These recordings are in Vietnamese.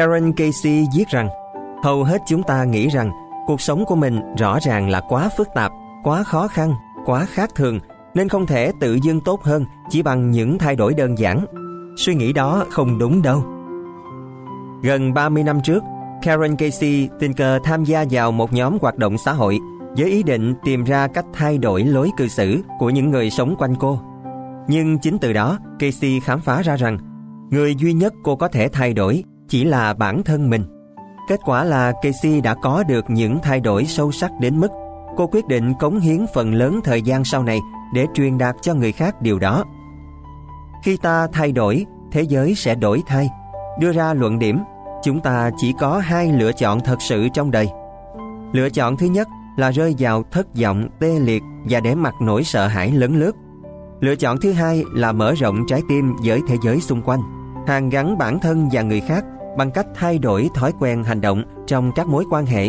Karen Casey viết rằng hầu hết chúng ta nghĩ rằng cuộc sống của mình rõ ràng là quá phức tạp, quá khó khăn, quá khác thường nên không thể tự dưng tốt hơn chỉ bằng những thay đổi đơn giản. Suy nghĩ đó không đúng đâu. Gần 30 năm trước, Karen Casey tình cờ tham gia vào một nhóm hoạt động xã hội với ý định tìm ra cách thay đổi lối cư xử của những người sống quanh cô. Nhưng chính từ đó, Casey khám phá ra rằng người duy nhất cô có thể thay đổi chỉ là bản thân mình. Kết quả là Casey đã có được những thay đổi sâu sắc đến mức cô quyết định cống hiến phần lớn thời gian sau này để truyền đạt cho người khác điều đó. Khi ta thay đổi, thế giới sẽ đổi thay. Đưa ra luận điểm, chúng ta chỉ có hai lựa chọn thật sự trong đời. Lựa chọn thứ nhất là rơi vào thất vọng, tê liệt và để mặc nỗi sợ hãi lớn lướt. Lựa chọn thứ hai là mở rộng trái tim với thế giới xung quanh, hàn gắn bản thân và người khác bằng cách thay đổi thói quen hành động trong các mối quan hệ.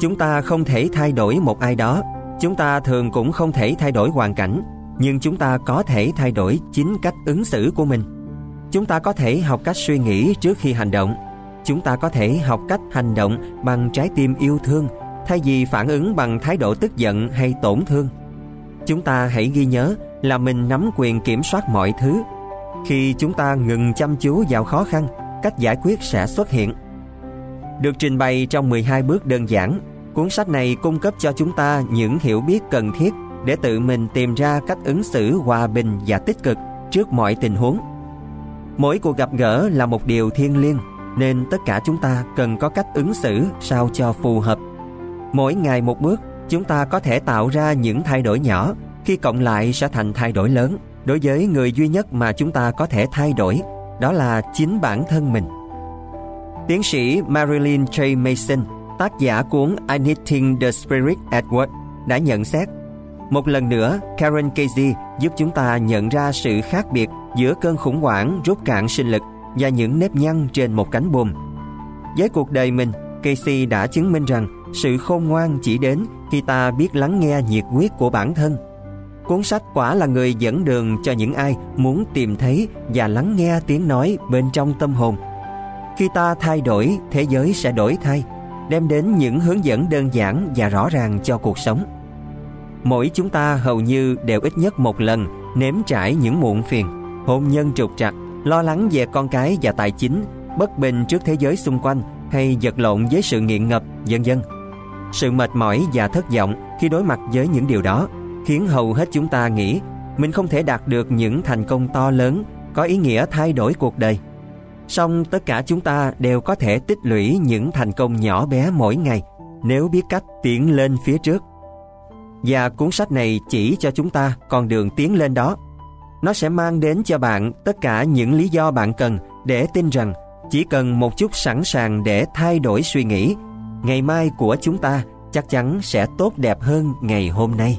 Chúng ta không thể thay đổi một ai đó, chúng ta thường cũng không thể thay đổi hoàn cảnh, nhưng chúng ta có thể thay đổi chính cách ứng xử của mình. Chúng ta có thể học cách suy nghĩ trước khi hành động. Chúng ta có thể học cách hành động bằng trái tim yêu thương thay vì phản ứng bằng thái độ tức giận hay tổn thương. Chúng ta hãy ghi nhớ là mình nắm quyền kiểm soát mọi thứ. Khi chúng ta ngừng chăm chú vào khó khăn, cách giải quyết sẽ xuất hiện. Được trình bày trong 12 bước đơn giản, cuốn sách này cung cấp cho chúng ta những hiểu biết cần thiết để tự mình tìm ra cách ứng xử hòa bình và tích cực trước mọi tình huống. Mỗi cuộc gặp gỡ là một điều thiêng liêng, nên tất cả chúng ta cần có cách ứng xử sao cho phù hợp. Mỗi ngày một bước, chúng ta có thể tạo ra những thay đổi nhỏ, khi cộng lại sẽ thành thay đổi lớn. Đối với người duy nhất mà chúng ta có thể thay đổi đó là chính bản thân mình. Tiến sĩ Marilyn J. Mason, tác giả cuốn Anything the Spirit at Work, đã nhận xét một lần nữa, Karen Casey giúp chúng ta nhận ra sự khác biệt giữa cơn khủng hoảng rút cạn sinh lực và những nếp nhăn trên một cánh buồm. Với cuộc đời mình, Casey đã chứng minh rằng sự khôn ngoan chỉ đến khi ta biết lắng nghe nhiệt huyết của bản thân Cuốn sách quả là người dẫn đường cho những ai muốn tìm thấy và lắng nghe tiếng nói bên trong tâm hồn. Khi ta thay đổi, thế giới sẽ đổi thay, đem đến những hướng dẫn đơn giản và rõ ràng cho cuộc sống. Mỗi chúng ta hầu như đều ít nhất một lần nếm trải những muộn phiền, hôn nhân trục trặc, lo lắng về con cái và tài chính, bất bình trước thế giới xung quanh hay vật lộn với sự nghiện ngập, vân vân. Sự mệt mỏi và thất vọng khi đối mặt với những điều đó khiến hầu hết chúng ta nghĩ mình không thể đạt được những thành công to lớn có ý nghĩa thay đổi cuộc đời. Song tất cả chúng ta đều có thể tích lũy những thành công nhỏ bé mỗi ngày nếu biết cách tiến lên phía trước. Và cuốn sách này chỉ cho chúng ta con đường tiến lên đó. Nó sẽ mang đến cho bạn tất cả những lý do bạn cần để tin rằng chỉ cần một chút sẵn sàng để thay đổi suy nghĩ, ngày mai của chúng ta chắc chắn sẽ tốt đẹp hơn ngày hôm nay.